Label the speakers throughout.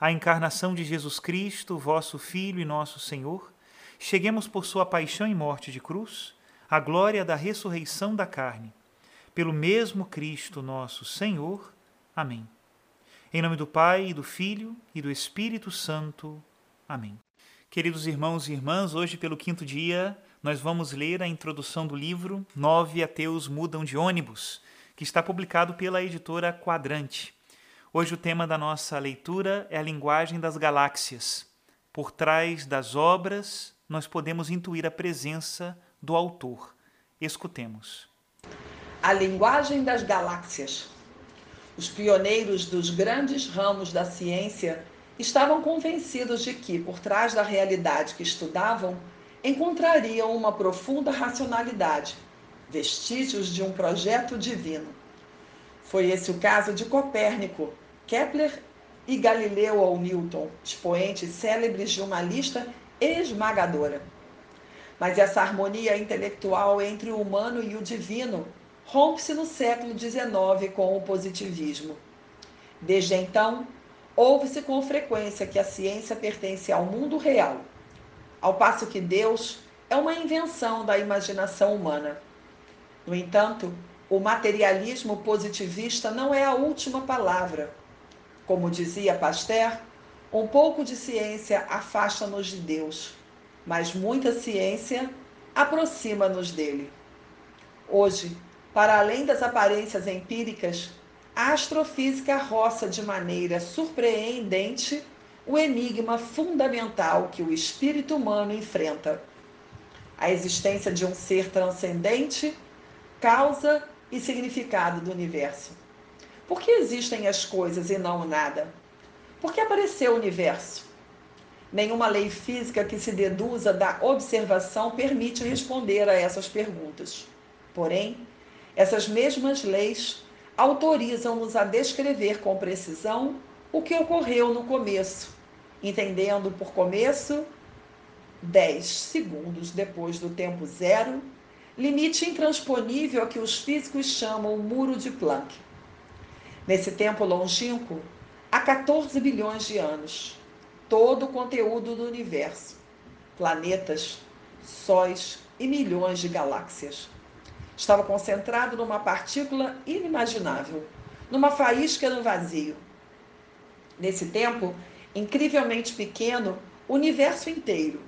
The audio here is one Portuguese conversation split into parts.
Speaker 1: a encarnação de Jesus Cristo, vosso Filho e nosso Senhor, cheguemos por sua paixão e morte de cruz, à glória da ressurreição da carne. Pelo mesmo Cristo nosso Senhor. Amém. Em nome do Pai, e do Filho e do Espírito Santo. Amém. Queridos irmãos e irmãs, hoje, pelo quinto dia, nós vamos ler a introdução do livro Nove Ateus Mudam de Ônibus, que está publicado pela editora Quadrante. Hoje o tema da nossa leitura é a linguagem das galáxias. Por trás das obras, nós podemos intuir a presença do autor. Escutemos.
Speaker 2: A linguagem das galáxias. Os pioneiros dos grandes ramos da ciência estavam convencidos de que, por trás da realidade que estudavam, encontrariam uma profunda racionalidade, vestígios de um projeto divino. Foi esse o caso de Copérnico, Kepler e Galileu ou Newton, expoentes célebres de uma lista esmagadora. Mas essa harmonia intelectual entre o humano e o divino rompe-se no século XIX com o positivismo. Desde então, ouve-se com frequência que a ciência pertence ao mundo real, ao passo que Deus é uma invenção da imaginação humana. No entanto, o materialismo positivista não é a última palavra como dizia Pasteur, um pouco de ciência afasta-nos de Deus, mas muita ciência aproxima-nos dele. Hoje, para além das aparências empíricas, a astrofísica roça de maneira surpreendente o enigma fundamental que o espírito humano enfrenta: a existência de um ser transcendente, causa e significado do universo. Por que existem as coisas e não nada? Por que apareceu o universo? Nenhuma lei física que se deduza da observação permite responder a essas perguntas. Porém, essas mesmas leis autorizam-nos a descrever com precisão o que ocorreu no começo, entendendo por começo 10 segundos depois do tempo zero, limite intransponível a que os físicos chamam o muro de Planck. Nesse tempo longínquo, há 14 bilhões de anos, todo o conteúdo do universo, planetas, sóis e milhões de galáxias. Estava concentrado numa partícula inimaginável, numa faísca no vazio. Nesse tempo, incrivelmente pequeno, o universo inteiro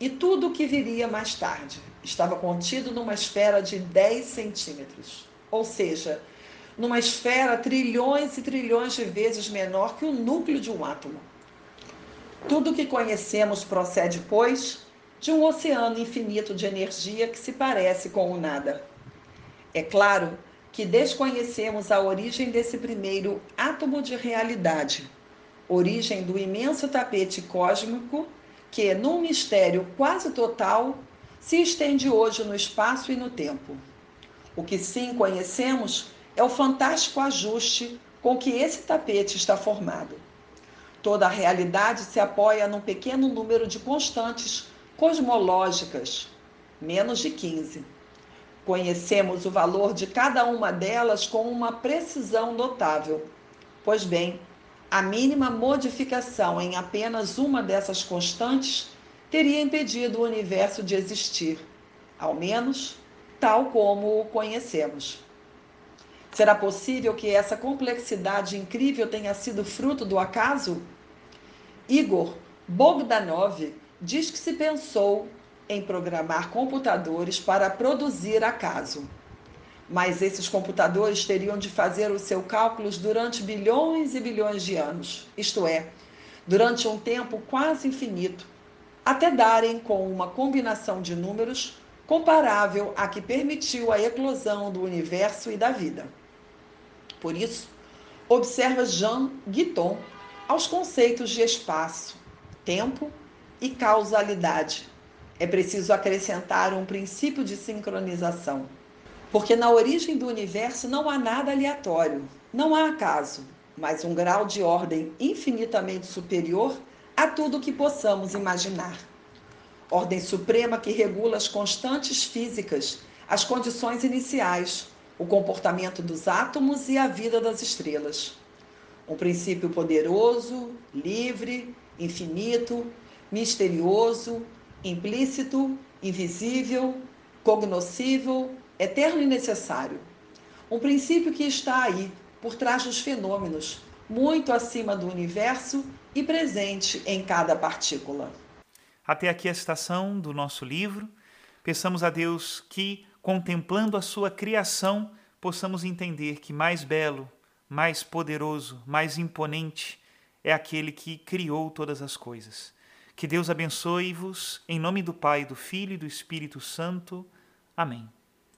Speaker 2: e tudo o que viria mais tarde estava contido numa esfera de 10 centímetros, ou seja, numa esfera trilhões e trilhões de vezes menor que o núcleo de um átomo. Tudo o que conhecemos procede, pois, de um oceano infinito de energia que se parece com o nada. É claro que desconhecemos a origem desse primeiro átomo de realidade, origem do imenso tapete cósmico que, num mistério quase total, se estende hoje no espaço e no tempo. O que sim conhecemos é o fantástico ajuste com que esse tapete está formado. Toda a realidade se apoia num pequeno número de constantes cosmológicas, menos de 15. Conhecemos o valor de cada uma delas com uma precisão notável. Pois bem, a mínima modificação em apenas uma dessas constantes teria impedido o universo de existir, ao menos tal como o conhecemos. Será possível que essa complexidade incrível tenha sido fruto do acaso? Igor Bogdanov diz que se pensou em programar computadores para produzir acaso. Mas esses computadores teriam de fazer os seus cálculos durante bilhões e bilhões de anos, isto é, durante um tempo quase infinito, até darem com uma combinação de números comparável à que permitiu a eclosão do universo e da vida. Por isso, observa Jean Guiton aos conceitos de espaço, tempo e causalidade. É preciso acrescentar um princípio de sincronização. Porque na origem do universo não há nada aleatório, não há acaso, mas um grau de ordem infinitamente superior a tudo que possamos imaginar. Ordem suprema que regula as constantes físicas, as condições iniciais, o comportamento dos átomos e a vida das estrelas. Um princípio poderoso, livre, infinito, misterioso, implícito, invisível, cognoscível, eterno e necessário. Um princípio que está aí, por trás dos fenômenos, muito acima do universo e presente em cada partícula.
Speaker 1: Até aqui a citação do nosso livro. Peçamos a Deus que contemplando a sua criação, possamos entender que mais belo, mais poderoso, mais imponente é aquele que criou todas as coisas. Que Deus abençoe-vos, em nome do Pai, do Filho e do Espírito Santo. Amém.